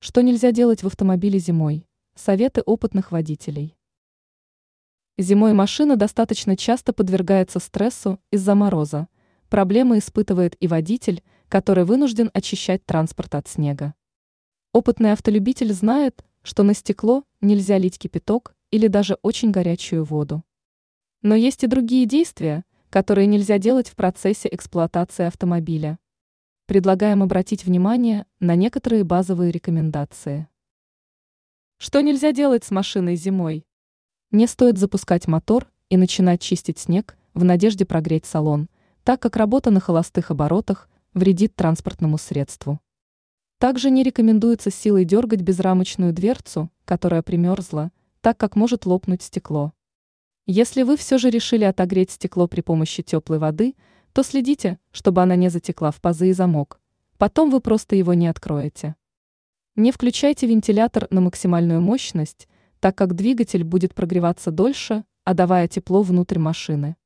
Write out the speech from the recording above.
Что нельзя делать в автомобиле зимой? Советы опытных водителей. Зимой машина достаточно часто подвергается стрессу из-за мороза. Проблемы испытывает и водитель, который вынужден очищать транспорт от снега. Опытный автолюбитель знает, что на стекло нельзя лить кипяток или даже очень горячую воду. Но есть и другие действия, которые нельзя делать в процессе эксплуатации автомобиля предлагаем обратить внимание на некоторые базовые рекомендации. Что нельзя делать с машиной зимой? Не стоит запускать мотор и начинать чистить снег в надежде прогреть салон, так как работа на холостых оборотах вредит транспортному средству. Также не рекомендуется силой дергать безрамочную дверцу, которая примерзла, так как может лопнуть стекло. Если вы все же решили отогреть стекло при помощи теплой воды – то следите, чтобы она не затекла в пазы и замок. Потом вы просто его не откроете. Не включайте вентилятор на максимальную мощность, так как двигатель будет прогреваться дольше, отдавая тепло внутрь машины.